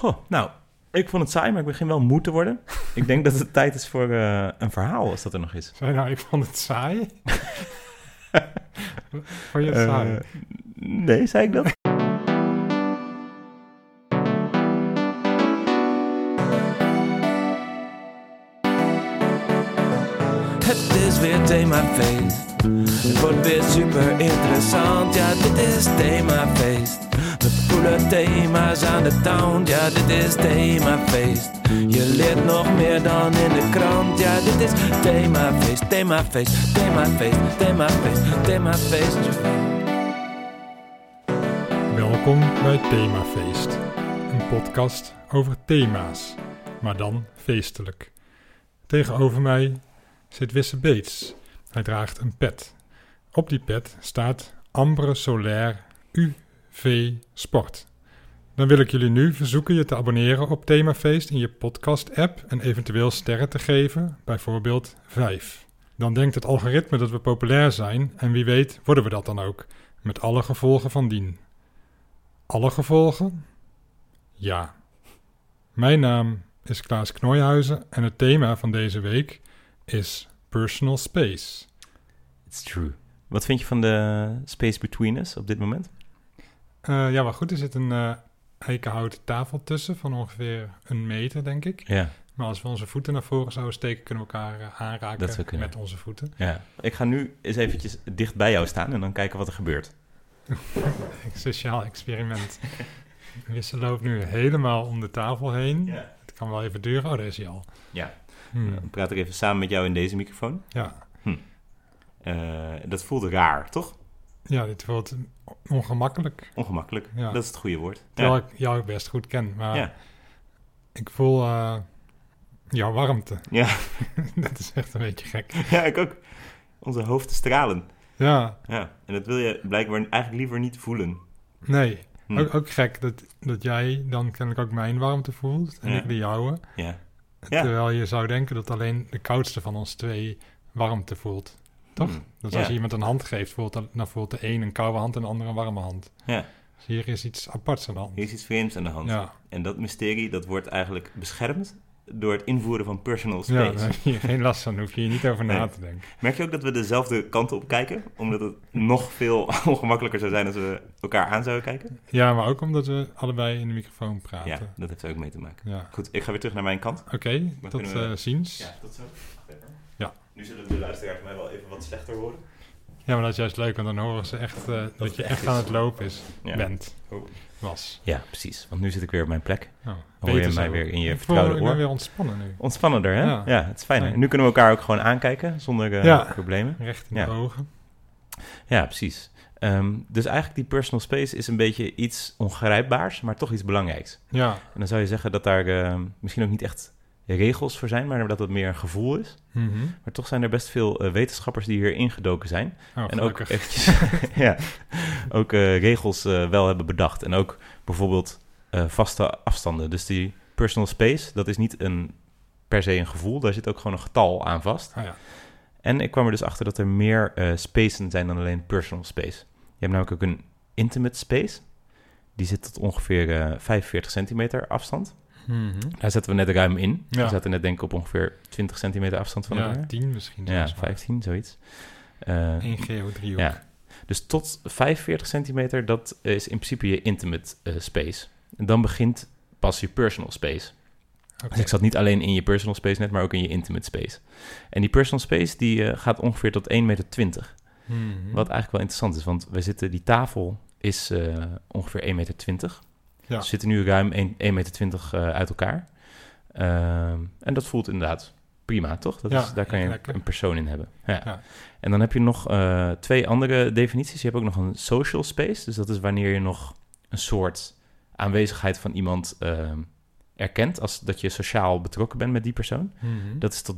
Goh, nou, ik vond het saai, maar ik begin wel moe te worden. ik denk dat het tijd is voor eh, een verhaal, als dat er nog is. Nou, ik vond het saai. vond je het saai? Eh, nee, zei ik dat? Het is weer themafeest. Het wordt weer super interessant. Ja, dit is themafeest. We voelen thema's aan de town. Ja, dit is themafeest. Je leert nog meer dan in de krant. Ja, dit is themafeest, themafeest, themafeest, themafeest, themafeest. Welkom bij Themafeest. Een podcast over thema's, maar dan feestelijk. Tegenover mij zit Wisse Beets. Hij draagt een pet. Op die pet staat Ambre Solaire UV Sport. Dan wil ik jullie nu verzoeken je te abonneren op Themafeest in je podcast-app en eventueel sterren te geven, bijvoorbeeld 5. Dan denkt het algoritme dat we populair zijn en wie weet worden we dat dan ook, met alle gevolgen van dien. Alle gevolgen? Ja. Mijn naam is Klaas Knooihuizen en het thema van deze week is personal space. It's true. Wat vind je van de space between us op dit moment? Uh, ja, wel goed. Er zit een uh, eikenhouten tafel tussen van ongeveer een meter, denk ik. Ja. Maar als we onze voeten naar voren zouden steken, kunnen we elkaar uh, aanraken met onze voeten. Ja. Ik ga nu eens eventjes dicht bij jou staan en dan kijken wat er gebeurt. Sociaal experiment. Wisse loopt nu helemaal om de tafel heen. Ja. Het kan wel even duren. Oh, daar is hij al. Ja. Hmm. Dan praat ik even samen met jou in deze microfoon. Ja. Hm. dat voelt raar, toch? Ja, dit voelt ongemakkelijk. Ongemakkelijk, Ja. dat is het goede woord. Terwijl Ja. ik jou best goed ken. Maar Ja. ik voel eh, jouw warmte. Ja. dat is echt een beetje gek. ja, ik ook. Onze hoofden stralen. Ja, Ja, en dat wil je blijkbaar eigenlijk liever niet voelen. nee. Hm. Ook, ook gek dat, dat jij dan kennelijk ook mijn warmte voelt en ik de jouwe. Ja. Terwijl je zou denken dat alleen de koudste van ons twee warmte voelt. Toch? Hm. Dus Ja. als je iemand een hand geeft, voelt dan, voelt de een een koude hand en de ander een warme hand. Ja. Dus hier is iets aparts aan de hand. Hier is iets vreemds aan de hand. Ja, En dat mysterie, dat wordt eigenlijk beschermd door het invoeren van personal ja space. daar heb je geen last van, hoef je hier niet over na Nee. te denken. Merk je ook dat we dezelfde kant op kijken? Omdat het nog veel ongemakkelijker zou zijn als we elkaar aan zouden kijken? Ja, maar ook omdat we allebei in de microfoon praten. Ja, dat heeft er ook mee te maken. Ja. Goed, ik ga weer terug naar mijn kant. Oké, tot we- eh, ziens. Ja, tot zo. Nu zullen de luisteraars mij wel even wat slechter horen. Ja, maar dat is juist leuk, want dan horen ze echt eh, dat, je echt is. aan het lopen is, Ja. bent, Oh. was. Ja, precies. Want nu zit ik weer op mijn plek. Oh, hoor je mij zo. weer in je ik vertrouwde me- ik ben oor. weer ontspannen nu. Ontspannender, hè? Ja. Ja, het is fijner. Fijn. Nu kunnen we elkaar ook gewoon aankijken zonder eh, Ja. problemen. Recht in Ja. de ogen. Ja, precies. Ehm, dus eigenlijk die personal space is een beetje iets ongrijpbaars, maar toch iets belangrijks. Ja, En dan zou je zeggen dat daar ehm, misschien ook niet echt regels voor zijn, maar dat het meer een gevoel is. mhm. Maar toch zijn er best veel eh, wetenschappers die hier ingedoken zijn. Oh, en ook eventjes ja, ook eh, regels eh, wel hebben bedacht. En ook bijvoorbeeld vaste afstanden. Dus die personal space, dat is niet een, per se een gevoel. Daar zit ook gewoon een getal aan vast. Ah ja, En ik kwam er dus achter dat er meer spacen zijn dan alleen personal space. Je hebt namelijk ook een intimate space. Die zit tot ongeveer eh 45 centimeter afstand. Mhm. Daar zetten we net ruim in. Ja. We zaten net denk ik op ongeveer 20 centimeter afstand van ja elkaar. tien misschien. Ja, zelfs maar. 15, zoiets. Eh, Eén geodriehoek. ja. Dus tot 45 centimeter, dat is in principe je intimate eh, space. En dan begint pas je personal space. Dus ik zat niet alleen in je personal space net, maar ook in je intimate space. En die personal space die eh, gaat ongeveer tot 1,20 meter. Mhm. Wat eigenlijk wel interessant is, want wij zitten, die tafel is eh, ongeveer 1,20 meter. Ja. We zitten nu ruim 1,20 meter eh, uit elkaar. Ehm, en dat voelt inderdaad prima, toch? Dat Ja, is, daar kan je lekker. een persoon in hebben. Ja. Ja. En dan heb je nog eh, twee andere definities. Je hebt ook nog een social space. Dus dat is wanneer je nog een soort aanwezigheid van iemand ehm, erkent... als dat je sociaal betrokken bent met die persoon. Mhm. Dat is tot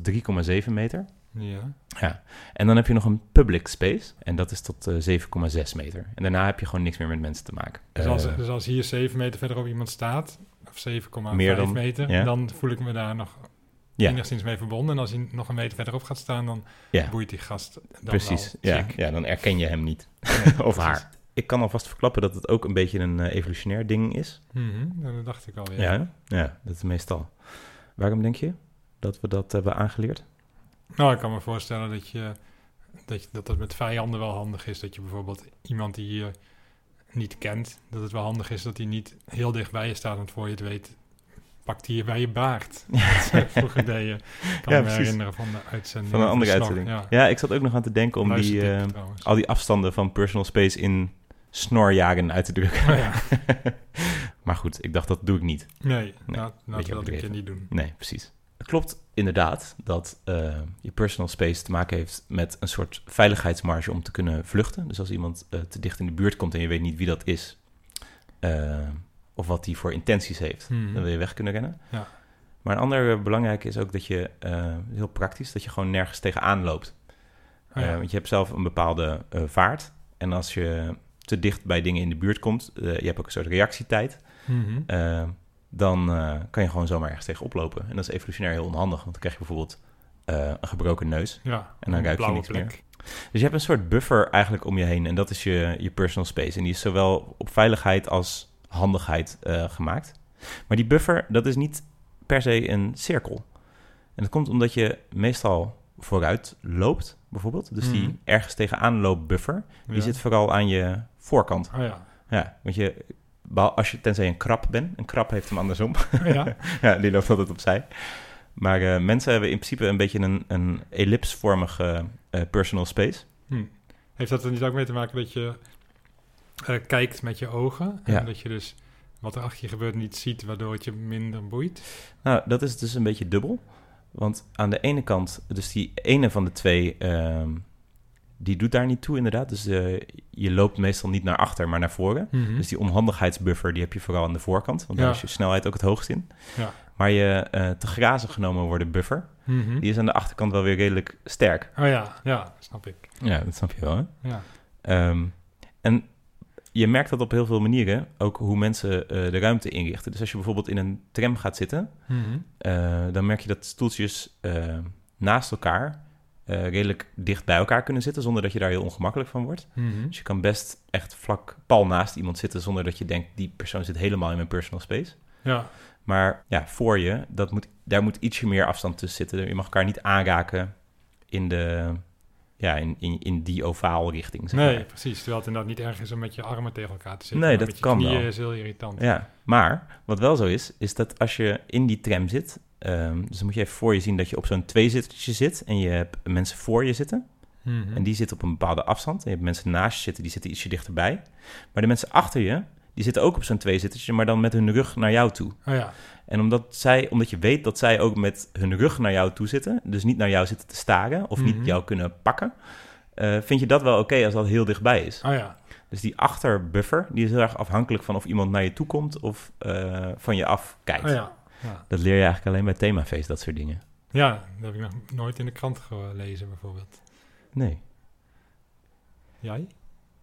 3,7 meter. Ja. Ja, en dan heb je nog een public space en dat is tot eh, 7,6 meter. En daarna heb je gewoon niks meer met mensen te maken. Dus, als, Eh, dus als hier 7 meter verderop iemand staat, of 7,5 Meer dan- meter, ja. dan voel ik me daar nog Ja. enigszins mee verbonden. En als hij nog een meter verderop gaat staan, dan Ja. boeit die gast dan precies, wel. ja, ja, dan erken je hem niet. Nee, of haar. ik kan alvast verklappen dat het ook een beetje een eh, evolutionair ding is. Mhm, dat dacht ik al. Ja, ja, dat is meestal. Waarom denk je dat we dat hebben aangeleerd? Nou, ik kan me voorstellen dat je dat, je, dat het met vijanden wel handig is. Dat je bijvoorbeeld iemand die je niet kent, dat het wel handig is dat hij niet heel dicht bij je staat. Want voor je het weet, pakt hij je bij je baard. Dat ze vroeger deden. Ik kan Ja, me precies. herinneren van de uitzending. Van een andere Snor, uitzending. Ja. Ja, ik zat ook nog aan te denken om die, eh, al die afstanden van personal space in snorjaren uit te drukken. Oh ja. maar goed, ik dacht dat doe ik niet. Nee, Nee, nou, dat keer overdreven. niet doen. Nee, precies. Het klopt inderdaad dat eh, je personal space te maken heeft met een soort veiligheidsmarge om te kunnen vluchten. Dus als iemand eh, te dicht in de buurt komt en je weet niet wie dat is, eh, of wat hij voor intenties heeft, Mhm. dan wil je weg kunnen rennen. Ja. Maar een ander belangrijk is ook dat je, heel praktisch, dat je gewoon nergens tegenaan loopt. Oh ja. Want je hebt zelf een bepaalde vaart. En als je te dicht bij dingen in de buurt komt, je hebt ook een soort reactietijd, eh, dan eh, kan je gewoon zomaar ergens tegen oplopen. En dat is evolutionair heel onhandig, want dan krijg je bijvoorbeeld eh, een gebroken neus. ja, en dan ruik je niks meer. Dus je hebt een soort buffer eigenlijk om je heen en dat is je, je personal space. En die is zowel op veiligheid als handigheid eh, gemaakt. Maar die buffer, dat is niet per se een cirkel. En dat komt omdat je meestal vooruit loopt, bijvoorbeeld. Dus Mhm. die ergens tegenaan loopt buffer, die Ja. zit vooral aan je voorkant. Oh ja. Ja, want je, als je, tenzij je een krab bent, een krab heeft hem andersom. Ja. ja, die loopt altijd opzij. Maar eh, mensen hebben in principe een beetje een, een ellipsvormige eh, personal space. Hm. Heeft dat er niet ook mee te maken dat je eh, kijkt met je ogen? Ja. En dat je dus wat er achter je gebeurt niet ziet, waardoor het je minder boeit? Nou, dat is dus een beetje dubbel. Want aan de ene kant, dus die ene van de twee, ehm, die doet daar niet toe inderdaad. Dus eh, je loopt meestal niet naar achter, maar naar voren. Mhm. Dus die onhandigheidsbuffer, die heb je vooral aan de voorkant. Want daar Ja. is je snelheid ook het hoogst in. Ja. Maar je eh, te grazen genomen worden buffer, Mhm. die is aan de achterkant wel weer redelijk sterk. Oh ja, ja, snap ik. Ja, dat snap je wel, hè? Ja. Ehm, en je merkt dat op heel veel manieren, ook hoe mensen eh, de ruimte inrichten. Dus als je bijvoorbeeld in een tram gaat zitten, Mhm. dan merk je dat stoeltjes naast elkaar eh, redelijk dicht bij elkaar kunnen zitten, zonder dat je daar heel ongemakkelijk van wordt. Mhm. Dus je kan best echt vlak pal naast iemand zitten, zonder dat je denkt, die persoon zit helemaal in mijn personal space. Ja, Maar ja, voor je, dat moet, daar moet ietsje meer afstand tussen zitten. Je mag elkaar niet aanraken in, de, ja, in, in, in die ovaal richting. Zeg nee, maar. precies. Terwijl het inderdaad niet erg is om met je armen tegen elkaar te zitten. Nee, dat met je kan knieën wel. is heel irritant. Ja, maar wat wel zo is, is dat als je in die tram zit, ehm, dus dan moet je even voor je zien dat je op zo'n tweezittertje zit en je hebt mensen voor je zitten Mhm. en die zitten op een bepaalde afstand. En je hebt mensen naast je zitten, die zitten ietsje dichterbij. Maar de mensen achter je, die zitten ook op zo'n tweezittertje, maar dan met hun rug naar jou toe. Oh ja, En omdat, zij, omdat je weet dat zij ook met hun rug naar jou toe zitten, dus niet naar jou zitten te staren of Mhm. niet jou kunnen pakken, eh, vind je dat wel oké als dat heel dichtbij is. oh ja. Dus die achterbuffer, die is heel erg afhankelijk van of iemand naar je toe komt of eh, van je af kijkt. Oh ja. Ja. Dat leer je eigenlijk alleen bij themafeest, dat soort dingen. ja, dat heb ik nog nooit in de krant gelezen bijvoorbeeld. Nee, Jij?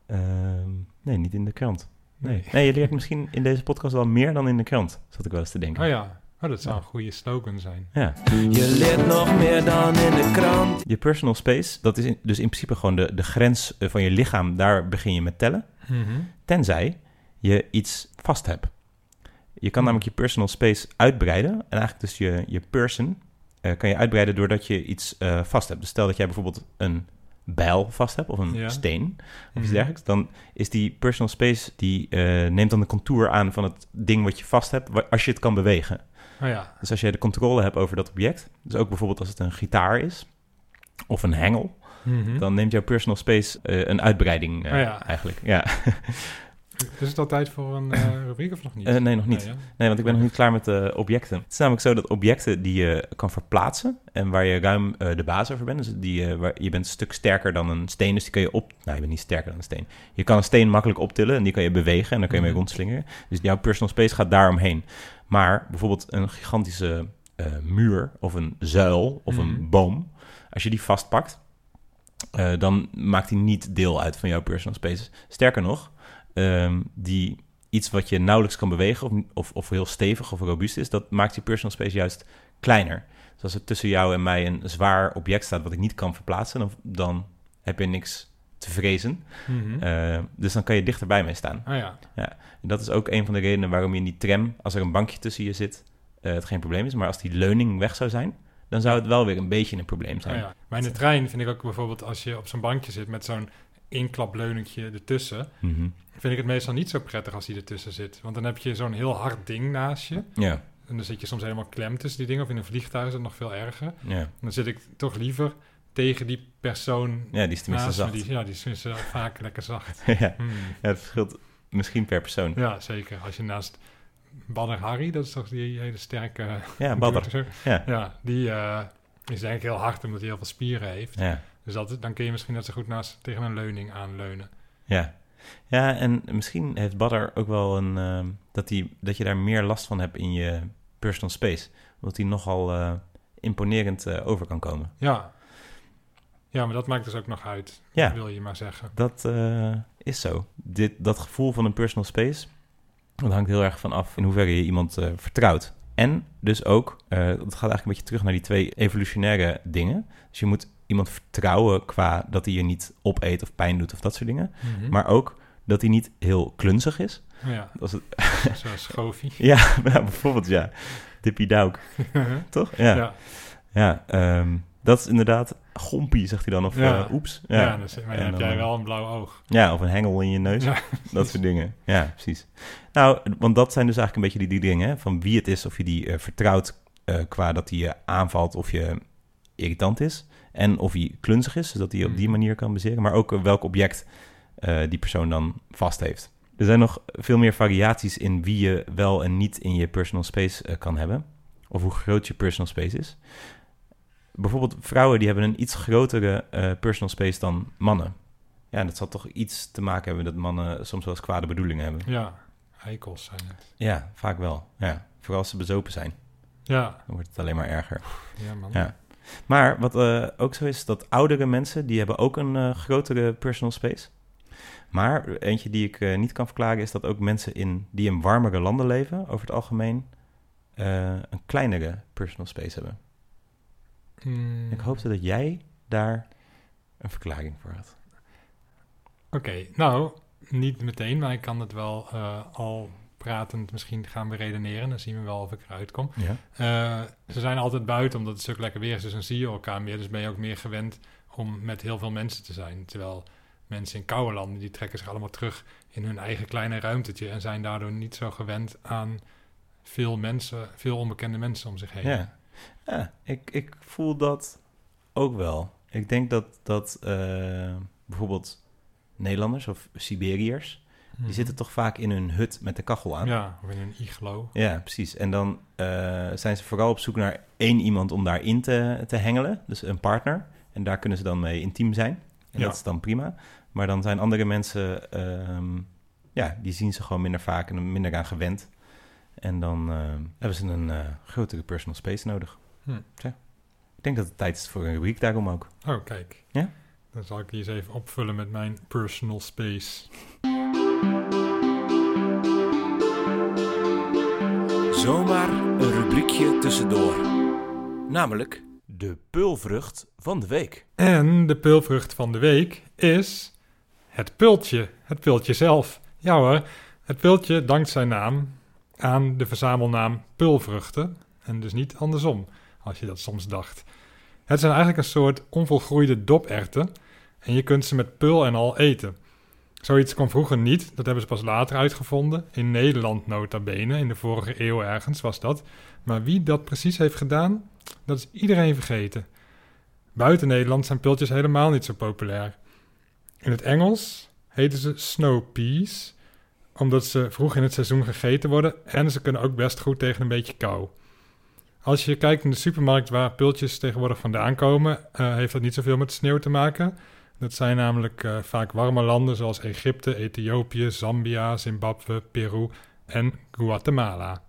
Ehm, nee, niet in de krant. Nee. Nee. nee, je leert misschien in deze podcast wel meer dan in de krant, zat ik wel eens te denken. Oh ja, oh, dat zou Ja. een goede slogan zijn. Ja. Je leert nog meer dan in de krant. Je personal space, dat is in- dus in principe gewoon de, de grens eh, van je lichaam, daar begin je met tellen. Mhm. Tenzij je iets vast hebt. Je kan Hmm. namelijk je personal space uitbreiden. En eigenlijk dus je, je person eh, kan je uitbreiden doordat je iets eh, vast hebt. Dus stel dat jij bijvoorbeeld een bijl vast hebt of een Ja. steen of iets Mhm. dergelijks. Dan is die personal space, die eh, neemt dan de contour aan van het ding wat je vast hebt, wa- als je het kan bewegen. Oh ja, Dus als jij de controle hebt over dat object, dus ook bijvoorbeeld als het een gitaar is of een hengel, Mhm. dan neemt jouw personal space een uitbreiding Oh ja. eigenlijk. Ja. Is het al tijd voor een eh, rubriek of nog niet? Eh, nee, nog niet. hè? Nee, want ik ben nog niet klaar met de objecten. Het is namelijk zo dat objecten die je kan verplaatsen en waar je ruim de baas over bent, dus die, waar, je bent een stuk sterker dan een steen, dus die kan je op... Nou, je bent niet sterker dan een steen. Je kan een steen makkelijk optillen en die kan je bewegen en dan kun je mee Mhm. rondslingeren. Dus jouw personal space gaat daaromheen. Maar bijvoorbeeld een gigantische muur of een zuil of Mhm. een boom, als je die vastpakt, dan maakt die niet deel uit van jouw personal space. Sterker nog, ehm, die iets wat je nauwelijks kan bewegen of, of, of heel stevig of robuust is, dat maakt je personal space juist kleiner. Dus als er tussen jou en mij een zwaar object staat wat ik niet kan verplaatsen, dan, dan heb je niks te vrezen. Mhm. Eh, dus dan kan je dichterbij mee staan. ah ja. En dat is ook een van de redenen waarom je in die tram, als er een bankje tussen je zit, eh, het geen probleem is. Maar als die leuning weg zou zijn, dan zou het wel weer een beetje een probleem Ah zijn. ja. Maar in de trein vind ik ook bijvoorbeeld als je op zo'n bankje zit met zo'n inklapleuningje ertussen, Mhm. vind ik het meestal niet zo prettig als die ertussen zit. Want dan heb je zo'n heel hard ding naast je. Ja, En dan zit je soms helemaal klem tussen die dingen. Of in een vliegtuig is het nog veel erger. ja. Dan zit ik toch liever tegen die persoon ja, die is tenminste zacht. Die, ja, die is tenminste vaak lekker zacht. ja. Hmm. ja, het verschilt misschien per persoon. Ja, zeker. Als je naast Badr Harry, dat is toch die hele sterke... Ja, badder. Zo. Ja. Ja, die eh, is denk ik heel hard omdat hij heel veel spieren heeft. Ja. Dus dat, dan kun je misschien net zo goed naast tegen een leuning aanleunen. Ja. ja, en misschien heeft Badder ook wel een... ehm, dat, die, dat je daar meer last van hebt in je personal space. Omdat hij nogal eh, imponerend eh, over kan komen. Ja. Ja, maar dat maakt dus ook nog uit, Ja. wil je maar zeggen. Dat eh, is zo. Dit, dat gevoel van een personal space, dat hangt heel erg van af in hoeverre je iemand vertrouwt. En dus ook, dat gaat eigenlijk een beetje terug naar die twee evolutionaire dingen. Dus je moet iemand vertrouwen qua dat hij je niet opeet of pijn doet of dat soort dingen. Mhm. Maar ook dat hij niet heel klunzig is. Ja, Als het, zoals Schofie. ja, nou, bijvoorbeeld ja, Dippy Dauk, toch? Ja, ja. ja. ehm, dat is inderdaad gompie, zegt hij dan. Of Ja. eh, oeps. Ja, Ja. dus, maar dan heb dan, jij wel een blauw oog. ja, of een hengel in je neus. Ja, Dat soort dingen. Ja, precies. Nou, want dat zijn dus eigenlijk een beetje die, die dingen, hè, van wie het is, of je die eh, vertrouwt eh, qua dat hij je aanvalt of je irritant is. En of hij klunzig is, zodat hij op die Mhm. manier kan bezeren. Maar ook welk object eh, die persoon dan vast heeft. Er zijn nog veel meer variaties in wie je wel en niet in je personal space eh, kan hebben. Of hoe groot je personal space is. Bijvoorbeeld vrouwen die hebben een iets grotere eh, personal space dan mannen. Ja, en dat zal toch iets te maken hebben dat mannen soms wel eens kwade bedoelingen hebben. ja, eikels zijn het. Ja, vaak wel. Ja, vooral als ze bezopen zijn. Ja, Dan wordt het alleen maar erger. ja man. Ja. Maar wat eh, ook zo is, dat oudere mensen, die hebben ook een eh, grotere personal space. Maar eentje die ik eh, niet kan verklaren, is dat ook mensen in, die in warmere landen leven, over het algemeen, een kleinere personal space hebben. Hmm. Ik hoopte dat jij daar een verklaring voor had. Oké, nou, niet meteen, maar ik kan het wel al pratend misschien gaan beredeneren. Dan zien we wel of ik eruit kom. Ja. Eh, ze zijn altijd buiten omdat het zo lekker weer is, dus dan zie je elkaar meer. Dus ben je ook meer gewend om met heel veel mensen te zijn. Terwijl mensen in koude landen, die trekken zich allemaal terug in hun eigen kleine ruimtetje... en zijn daardoor niet zo gewend aan veel mensen, veel onbekende mensen om zich heen. Ja, ja ik, ik voel dat ook wel. Ik denk dat, dat eh, bijvoorbeeld Nederlanders of Siberiërs, Mhm. die zitten toch vaak in hun hut met de kachel aan. Ja, of in een iglo. Ja, precies. En dan eh, zijn ze vooral op zoek naar één iemand om daarin te, te hengelen, dus een partner. En daar kunnen ze dan mee intiem zijn. En Ja. dat is dan prima. Maar dan zijn andere mensen, ehm, ja, die zien ze gewoon minder vaak en er minder aan gewend. En dan eh, hebben ze een eh, grotere personal space nodig. Hm. Tja. Ik denk dat het tijd is voor een rubriek daarom ook. Oh, kijk. Ja? Dan zal ik die eens even opvullen met mijn personal space. Zomaar een rubriekje tussendoor. Namelijk de pulvrucht van de week. En de pulvrucht van de week is het pultje. Het pultje zelf. Ja hoor, het pultje dankt zijn naam aan de verzamelnaam pulvruchten. En dus niet andersom, als je dat soms dacht. Het zijn eigenlijk een soort onvolgroeide doperwten. En je kunt ze met pul en al eten. Zoiets kon vroeger niet, dat hebben ze pas later uitgevonden. In Nederland nota bene, in de vorige eeuw ergens was dat. Maar wie dat precies heeft gedaan, dat is iedereen vergeten. Buiten Nederland zijn pultjes helemaal niet zo populair. In het Engels heten ze snow peas, omdat ze vroeg in het seizoen gegeten worden en ze kunnen ook best goed tegen een beetje kou. Als je kijkt in de supermarkt waar pultjes tegenwoordig vandaan komen, eh, heeft dat niet zoveel met sneeuw te maken. Dat zijn namelijk eh, vaak warme landen zoals Egypte, Ethiopië, Zambia, Zimbabwe, Peru en Guatemala.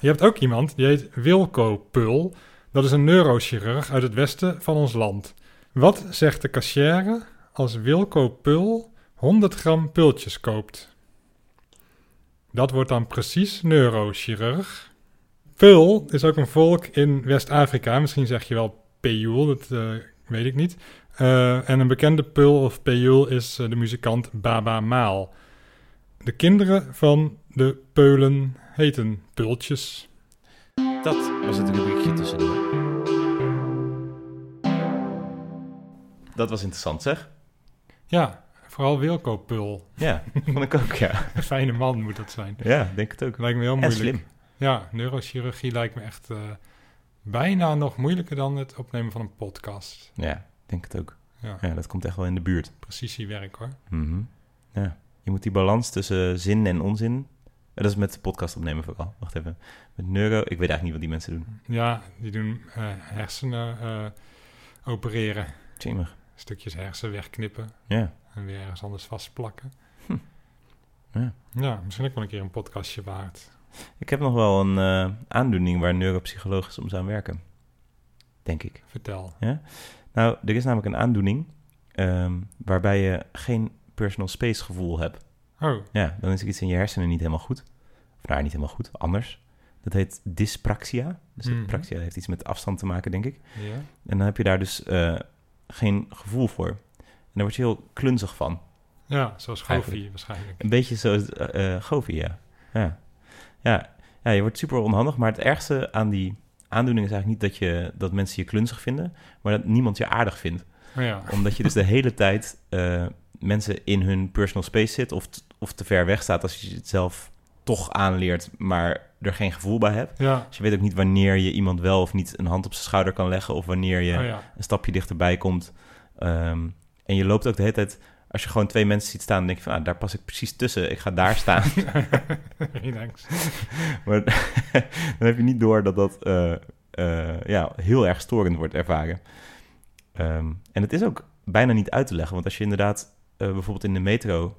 Je hebt ook iemand die heet Wilco Pul. Dat is een neurochirurg uit het westen van ons land. Wat zegt de kassière als Wilco Pul 100 gram pultjes koopt? Dat wordt dan precies neurochirurg. Pul is ook een volk in West-Afrika. Misschien zeg je wel Peul, dat eh, weet ik niet. Eh, en een bekende pul of peul is eh, de muzikant Baba Maal. De kinderen van de peulen heten pultjes. Dat was het rubriekje tussendoor. Dat was interessant, zeg. Ja, vooral Wilco Pul. Ja, vond ik ook, ja. Een fijne man moet dat zijn. Ja, denk het ook. Lijkt me heel En moeilijk. slim. Ja, neurochirurgie lijkt me echt eh, bijna nog moeilijker dan het opnemen van een podcast. Ja, denk het ook. Ja, Ja, dat komt echt wel in de buurt. precisiewerk hoor. Mhm. Ja. Je moet die balans tussen zin en onzin... Dat is met de podcast opnemen vooral. Wacht even. Met neuro... Ik weet eigenlijk niet wat die mensen doen. Ja, die doen eh, hersenen eh, opereren. Tjimmer. Stukjes hersen wegknippen Ja. en weer ergens anders vastplakken. Hm. Ja. Ja, misschien ook wel een keer een podcastje waard. Ik heb nog wel een eh, aandoening waar neuropsychologen soms aan werken. Denk ik. Vertel. Nou, er is namelijk een aandoening ehm, waarbij je geen personal space gevoel hebt. Oh, Ja, dan is er iets in je hersenen niet helemaal goed. Of nou, niet helemaal goed, anders. Dat heet dyspraxia. Dus Mhm. praxia heeft iets met afstand te maken, denk ik. ja. En dan heb je daar dus eh, geen gevoel voor. En daar word je heel klunzig van. Ja, zoals Eigenlijk. waarschijnlijk. Een beetje zoals Govi, ja. ja. Ja. Ja, je wordt super onhandig. Maar het ergste aan die aandoening is eigenlijk niet dat, je, dat mensen je klunzig vinden... maar dat niemand je aardig vindt. Oh ja. Omdat je dus de hele tijd eh, mensen in hun personal space zit... Of, of te ver weg staat als je het zelf toch aanleert... maar er geen gevoel bij hebt. Ja, Dus je weet ook niet wanneer je iemand wel of niet een hand op zijn schouder kan leggen... of wanneer je oh ja. een stapje dichterbij komt. Ehm, en je loopt ook de hele tijd... Als je gewoon twee mensen ziet staan, dan denk je van... Ah, daar pas ik precies tussen. Ik ga daar staan. Angst. maar dan heb je niet door dat dat eh, eh, ja, heel erg storend wordt ervaren. Ehm, en het is ook bijna niet uit te leggen. Want als je inderdaad eh, bijvoorbeeld in de metro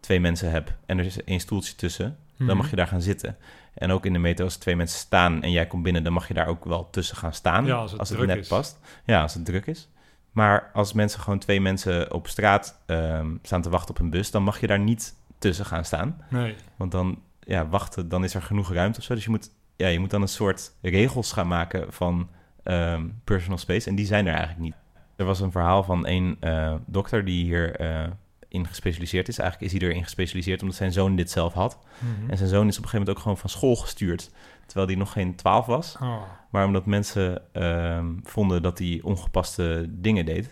twee mensen hebt... en er is één stoeltje tussen, dan mag je daar gaan zitten. En ook in de metro, als twee mensen staan en jij komt binnen... dan mag je daar ook wel tussen gaan staan. Ja, als het net is. past. Ja, als het druk is. Maar als mensen gewoon twee mensen op straat ehm, staan te wachten op een bus... dan mag je daar niet tussen gaan staan. Nee. Want dan, ja, wachten, dan is er genoeg ruimte of zo. Dus je moet, ja, je moet dan een soort regels gaan maken van ehm, personal space. En die zijn er eigenlijk niet. Er was een verhaal van een eh, dokter die hier eh, in gespecialiseerd is. Eigenlijk is hij erin gespecialiseerd omdat zijn zoon dit zelf had. Mhm. En zijn zoon is op een gegeven moment ook gewoon van school gestuurd. Terwijl hij nog geen twaalf was. Oh, Maar omdat mensen ehm, vonden dat hij ongepaste dingen deed.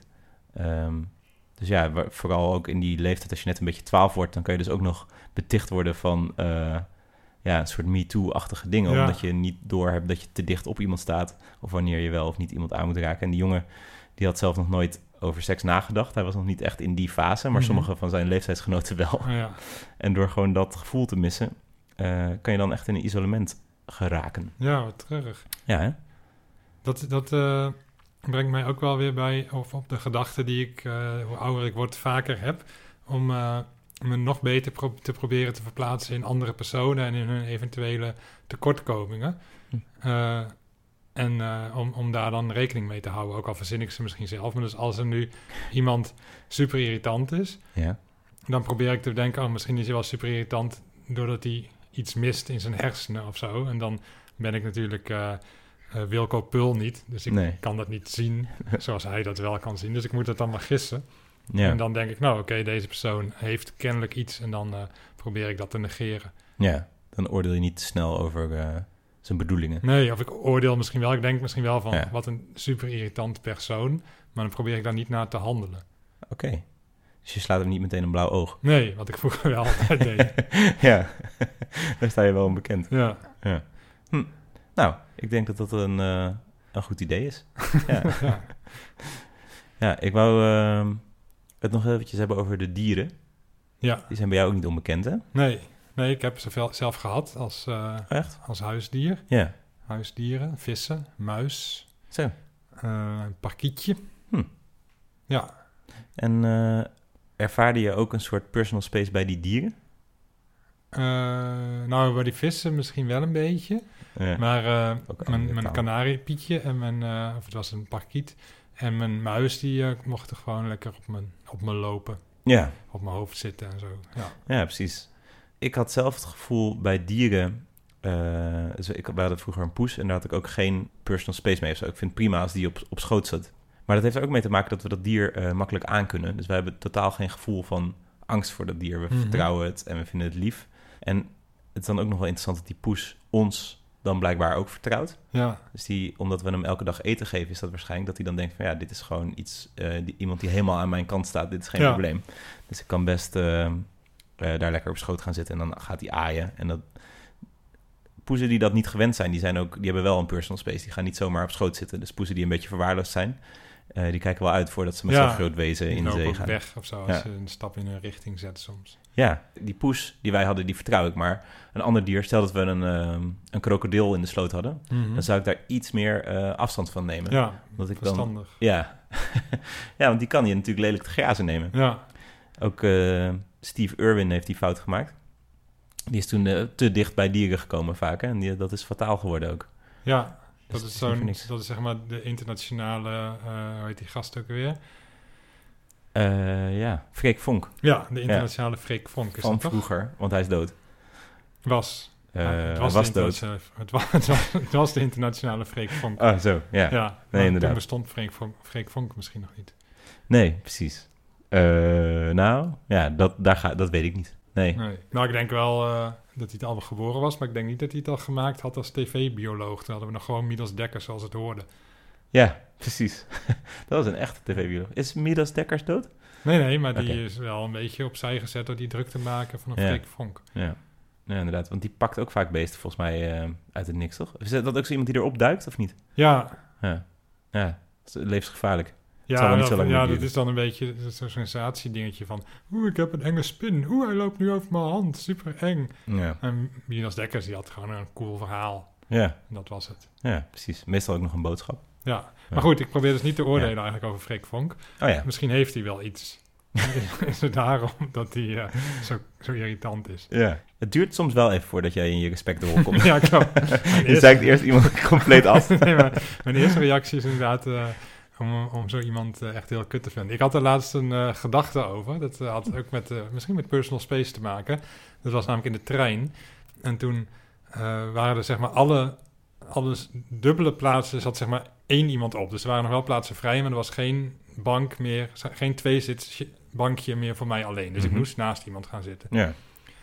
Ehm, dus ja, vooral ook in die leeftijd, als je net een beetje twaalf wordt, dan kan je dus ook nog beticht worden van eh, ja, een soort MeToo-achtige dingen. Ja. Omdat je niet door hebt dat je te dicht op iemand staat. Of wanneer je wel of niet iemand aan moet raken. En die jongen, die had zelf nog nooit over seks nagedacht. Hij was nog niet echt in die fase, maar Mhm. sommige van zijn leeftijdsgenoten wel. oh ja. En door gewoon dat gevoel te missen, eh, kan je dan echt in een isolement geraken. ja, wat terug. Ja, hè? Dat, dat eh, brengt mij ook wel weer bij of op de gedachte die ik, eh, hoe ouder ik word, vaker heb. Om eh, me nog beter pro- te proberen te verplaatsen in andere personen en in hun eventuele tekortkomingen. Hm. En om, om daar dan rekening mee te houden. Ook al verzin ik ze misschien zelf. Maar dus als er nu iemand super irritant is, Ja. dan probeer ik te denken, oh, misschien is hij wel super irritant doordat hij iets mist in zijn hersenen of zo. En dan ben ik natuurlijk eh, Wilco Pul niet, dus ik Nee. kan dat niet zien zoals hij dat wel kan zien. Dus ik moet het dan maar gissen. Ja. En dan denk ik, nou oké, deze persoon heeft kennelijk iets en dan eh, probeer ik dat te negeren. ja, dan oordeel je niet te snel over zijn bedoelingen. Nee, of ik oordeel misschien wel, ik denk misschien wel van Ja. wat een super irritant persoon, maar dan probeer ik daar niet naar te handelen. Oké. Dus je slaat hem niet meteen een blauw oog. Nee, wat ik vroeger wel altijd deed. ja, daar sta je wel onbekend. Ja, Nou, ik denk dat dat een, eh, een goed idee is. ja. ja. ja, ik wou ehm, het nog eventjes hebben over de dieren. ja. Die zijn bij jou ook niet onbekend, hè? Nee, nee, ik heb ze zelf gehad als, eh, Echt? als huisdier. Ja. Huisdieren, vissen, muis, Zo. eh, een parkietje. Hm. Ja, En eh, ervaarde je ook een soort personal space bij die dieren? eh, nou bij die vissen misschien wel een beetje. Ja. Maar Ook mijn, mijn kanariepietje en mijn, eh, of het was een parkiet. En mijn muis die mochten gewoon lekker op mijn, op me lopen. ja. Op mijn hoofd zitten en zo. Ja, Ja, precies. Ik had zelf het gevoel bij dieren. dus ik, we hadden vroeger een poes en daar had ik ook geen personal space mee. ik vind het prima als die op, op schoot zat. Maar dat heeft er ook mee te maken dat we dat dier eh, makkelijk aankunnen. Dus wij hebben totaal geen gevoel van angst voor dat dier. We Mhm. vertrouwen het en we vinden het lief. En het is dan ook nog wel interessant dat die poes ons dan blijkbaar ook vertrouwt. Ja, Dus die, omdat we hem elke dag eten geven, is dat waarschijnlijk dat hij dan denkt van ja, dit is gewoon iets, eh, die, iemand die helemaal aan mijn kant staat. Dit is geen Ja. probleem. Dus ik kan best eh, daar lekker op schoot gaan zitten en dan gaat hij aaien. En dat, poezen die dat niet gewend zijn, die, zijn ook, die hebben wel een personal space. Die gaan niet zomaar op schoot zitten. Dus poezen die een beetje verwaarloosd zijn, eh, die kijken wel uit voordat ze met Ja. zo'n groot wezen in de zee gaan. weg of zo als Ja. je een stap in een richting zet soms. Ja, die poes die wij hadden, die vertrouw ik. Maar een ander dier, stel dat we een, ehm, een krokodil in de sloot hadden, dan zou ik daar iets meer eh, afstand van nemen. Mhm. Ja, Omdat ik dan, verstandig. ja. ja, want die kan je natuurlijk lelijk te grazen nemen. Ja, Ook eh, Steve Irwin heeft die fout gemaakt. Die is toen te dicht bij dieren gekomen vaak. Hè? En die, dat is fataal geworden ook. ja. Dat is, zo'n, dat is zeg maar de internationale, eh hoe heet die gast ook weer? Eh, ja, Freek Vonk Ja, de internationale Freek Vonk is van dat toch? vroeger, want hij is dood. Was. Ja, hij het was, dood. Het was, het, was, de internationale Freek Vonk. Oh, zo, ja. ja, maar inderdaad. toen bestond Freek Vonk, Freek Vonk misschien nog niet. Nee, precies. Nou, ja, dat, daar ga, dat weet ik niet. Nee. Nee. Nou, ik denk wel dat hij het al geboren was, maar ik denk niet dat hij het al gemaakt had als tv-bioloog. Toen hadden we nog gewoon Midas Dekker zoals het hoorde. Ja, precies. dat was een echte tv-bioloog. Is Midas Dekkers dood? Nee, nee, maar die is wel een beetje opzij gezet door die druk te maken van een Ja. Freek Vonk. Ja. ja, inderdaad. Want die pakt ook vaak beesten volgens mij eh, uit het niks, toch? Is dat ook zo iemand die erop duikt, of niet? Ja, Ja, ja. levensgevaarlijk. Ja, dat, ja dat is dan een beetje zo'n sensatiedingetje van... Oeh, ik heb een enge spin. Oeh, hij loopt nu over mijn hand. Super eng. Ja, En Midas Dekkers, die had gewoon een cool verhaal. ja, En dat was het. ja precies. Meestal ook nog een boodschap. Ja, maar goed, ik probeer dus niet te oordelen eigenlijk over Freek Vonk. Oh ja, Misschien heeft hij wel iets. is het daarom dat hij eh, zo, zo irritant is? ja. Het duurt soms wel even voordat jij in je respectrol komt. ja, klopt. Je eerste- eerst iemand compleet af. nee, maar mijn eerste reactie is inderdaad eh, om, om zo iemand eh, echt heel kut te vinden. Ik had er laatst een eh, gedachte over. Dat eh, had ook met, misschien met personal space te maken. Dat was namelijk in de trein. En toen waren er zeg maar alle, alle dubbele plaatsen, zat zeg maar één iemand op. Dus er waren nog wel plaatsen vrij, maar er was geen bank meer, geen tweezits bankje meer voor mij alleen. Dus ik Mhm. moest naast iemand gaan zitten. Ja,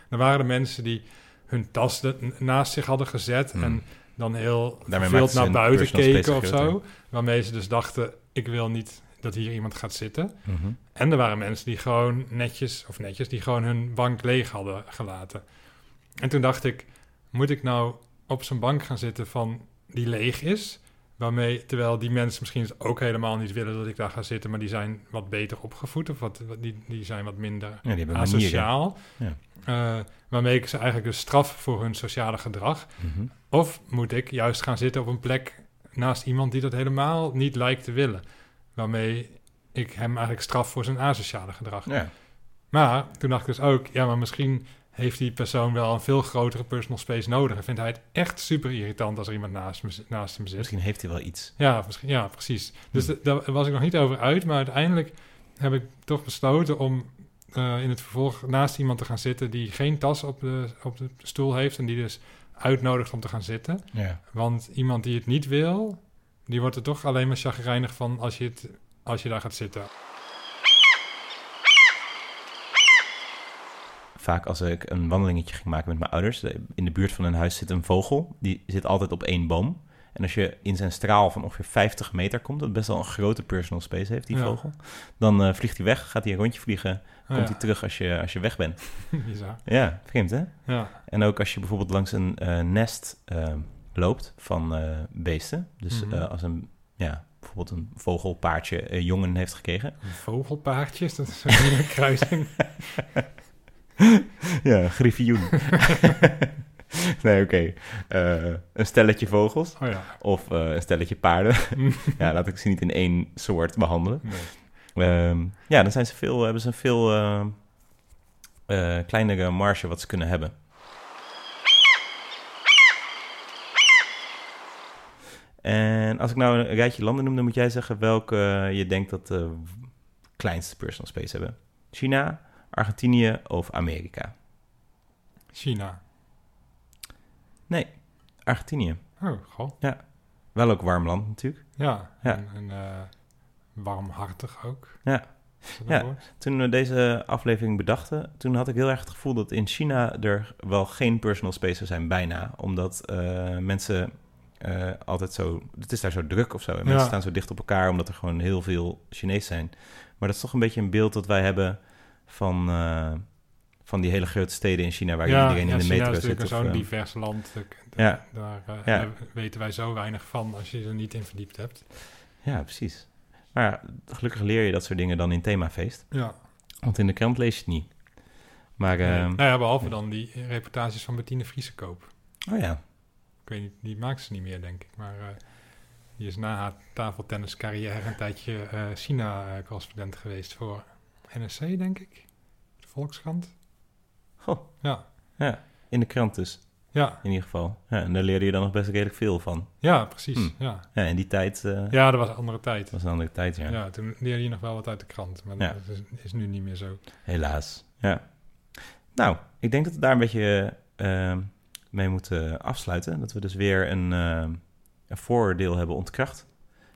Er waren er mensen die hun tas naast zich hadden gezet Hmm. en dan heel Daarmee ze naar buiten keken of zo. Waarmee ze dus dachten, ik wil niet dat hier iemand gaat zitten. Mhm. En er waren mensen die gewoon netjes, of netjes, die gewoon hun bank leeg hadden gelaten. En toen dacht ik, moet ik nou op zo'n bank gaan zitten van die leeg is? Waarmee, terwijl die mensen misschien ook helemaal niet willen dat ik daar ga zitten, maar die zijn wat beter opgevoed of wat, die, die zijn wat minder ja, die asociaal. Ja. Eh, waarmee ik ze eigenlijk dus straf voor hun sociale gedrag. Mhm. Of moet ik juist gaan zitten op een plek naast iemand die dat helemaal niet lijkt te willen? Waarmee ik hem eigenlijk straf voor zijn asociale gedrag. Ja. Maar toen dacht ik dus ook, ja, maar misschien heeft die persoon wel een veel grotere personal space nodig. En vindt hij het echt super irritant als er iemand naast, me, naast hem zit. Misschien heeft hij wel iets. Ja, misschien, ja precies. Dus Hmm. daar was ik nog niet over uit. Maar uiteindelijk heb ik toch besloten om eh, in het vervolg naast iemand te gaan zitten die geen tas op de, op de stoel heeft en die dus uitnodigt om te gaan zitten. Ja. Want iemand die het niet wil, die wordt er toch alleen maar chagrijnig van als je, het, als je daar gaat zitten. Vaak als ik een wandelingetje ging maken met mijn ouders, in de buurt van hun huis zit een vogel. Die zit altijd op één boom. En als je in zijn straal van ongeveer 50 meter komt, dat best wel een grote personal space heeft, die Ja. vogel. Dan eh, vliegt hij weg, gaat hij een rondje vliegen, Oh, komt ja. hij terug als je, als je weg bent. Bizar. Ja, vreemd hè? Ja. En ook als je bijvoorbeeld langs een eh, nest eh, loopt van eh, beesten. Dus Mhm. als een, ja, bijvoorbeeld een vogelpaardje jongen heeft gekregen. Vogelpaardjes, dat is een kruising. Ja, griffioen. nee, oké. Eh, een stelletje vogels Oh ja. of eh, een stelletje paarden. ja, laat ik ze niet in één soort behandelen. Nee. Ehm, ja, dan zijn ze veel, hebben ze een veel eh, kleinere marge wat ze kunnen hebben. En als ik nou een rijtje landen noem, dan moet jij zeggen welke je denkt dat de kleinste personal space hebben. China, Argentinië of Amerika? China. Nee, Argentinië. Oh, goh. Wel ook warm land natuurlijk. Ja. Ja. En, en, eh, warmhartig ook. Ja. Ja. woord? Toen we deze aflevering bedachten, toen had ik heel erg het gevoel dat in China er wel geen personal spaces zijn, bijna. Omdat eh, mensen eh, altijd zo... Het is daar zo druk of zo. En Ja. mensen staan zo dicht op elkaar, omdat er gewoon heel veel Chinees zijn. Maar dat is toch een beetje een beeld dat wij hebben van, van die hele grote steden in China... waar ja, iedereen ja, in de China metro is zit. natuurlijk of, zo'n eh, divers land. Ja. Daar, eh, Ja. daar weten wij zo weinig van als je er niet in verdiept hebt. ja, precies. Maar ja, gelukkig leer je dat soort dingen dan in themafeest. Ja. Want in de krant lees je het niet. Maar, ehm, nou ja, behalve dan die reportages van Bettine Vriesekoop. oh ja, Ik weet niet, die maakt ze niet meer, denk ik. Maar eh, die is na haar tafeltenniscarrière een tijdje China-correspondent geweest voor NSC, denk ik. De Volkskrant. Goh. Ja, ja, in de krant dus. ja, In ieder geval. Ja, en daar leerde je dan nog best redelijk veel van. ja precies. Hmm. Ja. Ja, in die tijd eh ja, dat was een andere tijd. was een andere tijd, ja. Ja, toen leerde je nog wel wat uit de krant. Maar Ja. dat is, is nu niet meer zo. Helaas. Ja. Nou, ik denk dat we daar een beetje eh, mee moeten afsluiten. Dat we dus weer een, eh, een voordeel hebben ontkracht.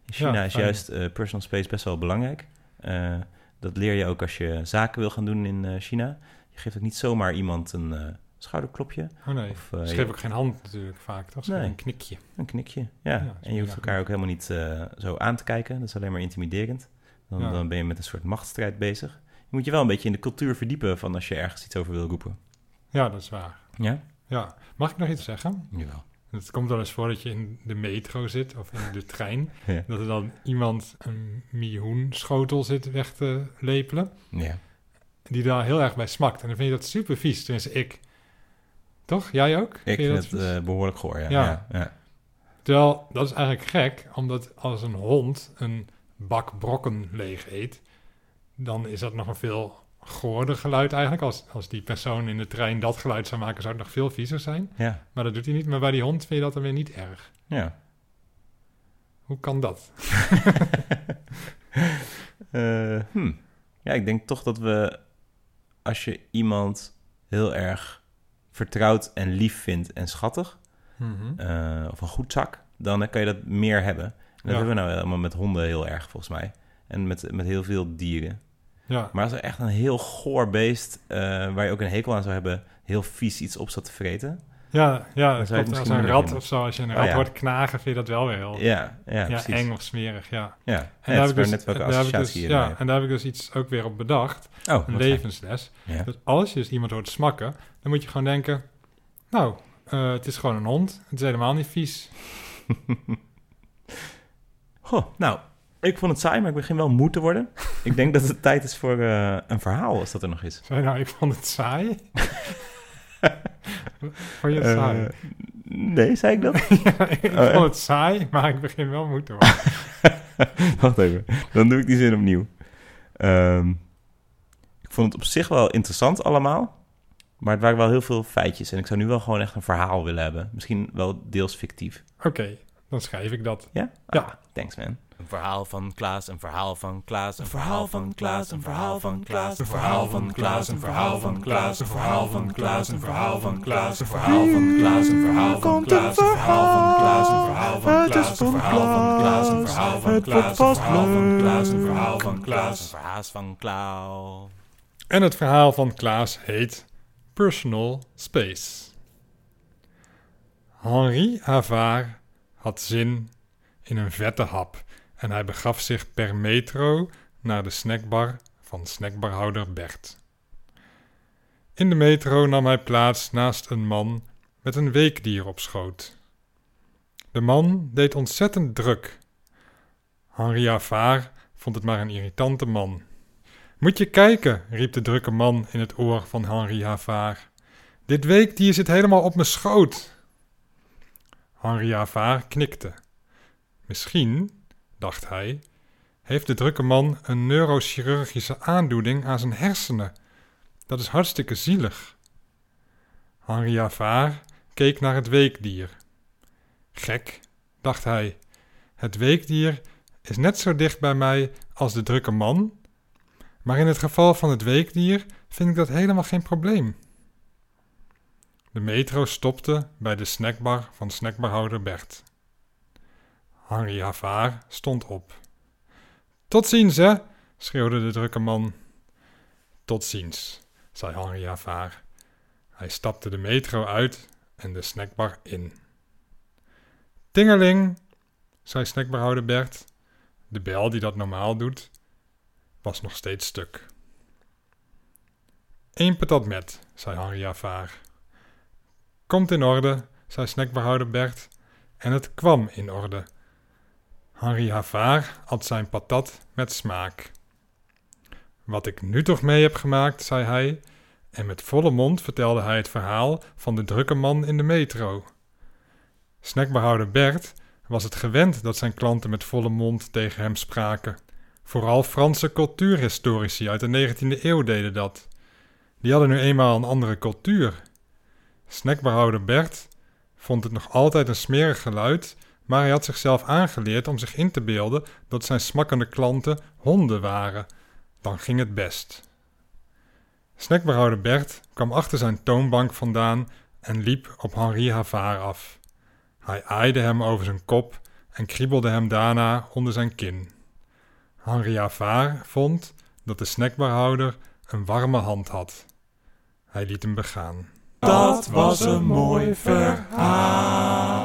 In China Ja, is juist eh, personal space best wel belangrijk. Eh, dat leer je ook als je zaken wil gaan doen in China. Geeft ook niet zomaar iemand een eh, schouderklopje Oh nee, of geven ook geen hand natuurlijk vaak. toch? Nee. een knikje. een knikje. Ja, Ja, en je hoeft elkaar ook helemaal niet eh, zo aan te kijken. Dat is alleen maar intimiderend. Dan, Ja. dan ben je met een soort machtsstrijd bezig. Je moet je wel een beetje in de cultuur verdiepen van als je ergens iets over wil roepen. Ja, dat is waar. Ja? Ja. Mag ik nog iets zeggen? Jawel. Het komt wel eens voor dat je in de metro zit of in de trein. Ja. Dat er dan iemand een mioenschotel zit weg te lepelen. Ja. Die daar heel erg bij smakt. En dan vind je dat super vies. Tenminste, ik. Toch? Jij ook? Ik vind dat het eh, behoorlijk goor, ja. Ja. ja. ja. Terwijl, dat is eigenlijk gek. Omdat als een hond een bak brokken leeg eet... dan is dat nog een veel goorder geluid eigenlijk. Als, als die persoon in de trein dat geluid zou maken... zou het nog veel viezer zijn. Ja. Maar dat doet hij niet. Maar bij die hond vind je dat dan weer niet erg. ja. Hoe kan dat? Eh, hm. Ja, ik denk toch dat we, als je iemand heel erg vertrouwd en lief vindt en schattig, Mhm. eh, of een goed zak, dan eh, kan je dat meer hebben. En dat Ja. hebben we nou helemaal met honden heel erg, volgens mij. En met, met heel veel dieren. Ja, Maar als er echt een heel goor beest, eh, waar je ook een hekel aan zou hebben, heel vies iets op zat te vreten. Ja, ja Dan klopt. Als een rat of zo, als je een Oh, rat ja. hoort knagen, vind je dat wel weer heel Ja, ja, eng of smerig. Ja. Ja, En, ja, daar heb ik dus, net welke en daar heb ik dus, ja, en daar heb ik dus iets ook weer op bedacht. Oh, Een levensles. Dus als je dus iemand hoort smakken, dan moet je gewoon denken... Nou, eh, het is gewoon een hond. Het is helemaal niet vies. Goh, nou, ik vond het saai, maar ik begin wel moe te worden. ik denk dat het tijd is voor eh, een verhaal, als dat er nog is. Zei je nou, ik vond het saai. vond je het saai? Eh, nee, zei ik dat? ja, ik oh, vond het saai, maar ik begin wel moe te worden. Wacht even, dan doe ik die zin opnieuw. Ehm, ik vond het op zich wel interessant allemaal. Maar het waren wel heel veel feitjes. En ik zou nu wel gewoon echt een verhaal willen hebben. Misschien wel deels fictief. Oké, dan schrijf ik dat. Ja? Ja. Ah, thanks man. Een verhaal van Klaas, een verhaal van Klaas, een verhaal van Klaas, een verhaal van Klaas, een verhaal van Klaas, een verhaal van Klaas, een verhaal van Klaas, een verhaal van Klaas, een verhaal van Klaas, een verhaal van Klaas, een verhaal van Klaas, een verhaal van Klaas, een verhaal van Klaas, een verhaal van Klaas, een verhaal van Klaas, een verhaal van Klaas, een verhaal van Klaas. En het verhaal van Klaas heet Personal Space. Henri Havard had zin in een vette hap en hij begaf zich per metro naar de snackbar van snackbarhouder Bert. In de metro nam hij plaats naast een man met een weekdier op schoot. De man deed ontzettend druk. Henri Havard vond het maar een irritante man. Moet je kijken, riep de drukke man in het oor van Henri Havard. Dit weekdier zit helemaal op mijn schoot. Henri Havard knikte. Misschien, dacht hij, heeft de drukke man een neurochirurgische aandoening aan zijn hersenen. Dat is hartstikke zielig. Henri Havard keek naar het weekdier. Gek, dacht hij. Het weekdier is net zo dicht bij mij als de drukke man, maar in het geval van het weekdier vind ik dat helemaal geen probleem. De metro stopte bij de snackbar van snackbarhouder Bert. Henri Havard stond op. Tot ziens, hè, schreeuwde de drukke man. Tot ziens, zei Henri Havard. Hij stapte de metro uit en de snackbar in. Tingeling, zei snackbarhouder Bert. De bel die dat normaal doet, was nog steeds stuk. Eén patat met, zei Henri Havard. Komt in orde, zei snackbarhouder Bert. En het kwam in orde. Henri Havard at zijn patat met smaak. Wat ik nu toch mee heb gemaakt, zei hij, en met volle mond vertelde hij het verhaal van de drukke man in de metro. Snackbehouder Bert was het gewend dat zijn klanten met volle mond tegen hem spraken. Vooral Franse cultuurhistorici uit de 19e eeuw deden dat. Die hadden nu eenmaal een andere cultuur. Snackbehouder Bert vond het nog altijd een smerig geluid, maar hij had zichzelf aangeleerd om zich in te beelden dat zijn smakkende klanten honden waren. Dan ging het best. Snackbehouder Bert kwam achter zijn toonbank vandaan en liep op Henri Havard af. Hij aaide hem over zijn kop en kriebelde hem daarna onder zijn kin. Henri Havard vond dat de snackbarhouder een warme hand had. Hij liet hem begaan. Dat was een mooi verhaal.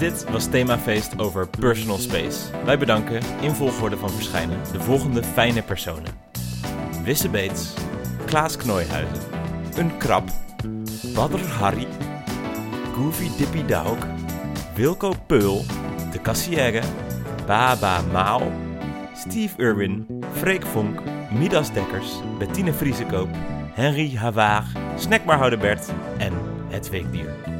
Dit was themafeest over personal space. Wij bedanken, in volgorde van verschijnen, de volgende fijne personen. Wisse Beets, Klaas Knooihuizen, Een Krab, Badr Harry, Goofy Dippy Dauk, Wilco Peul, De Cassière, Baba Maal, Steve Irwin, Freek Vonk, Midas Dekkers, Bettine Vriesekoop, Henry Havard, Snackbar Bert en Het Weekdier.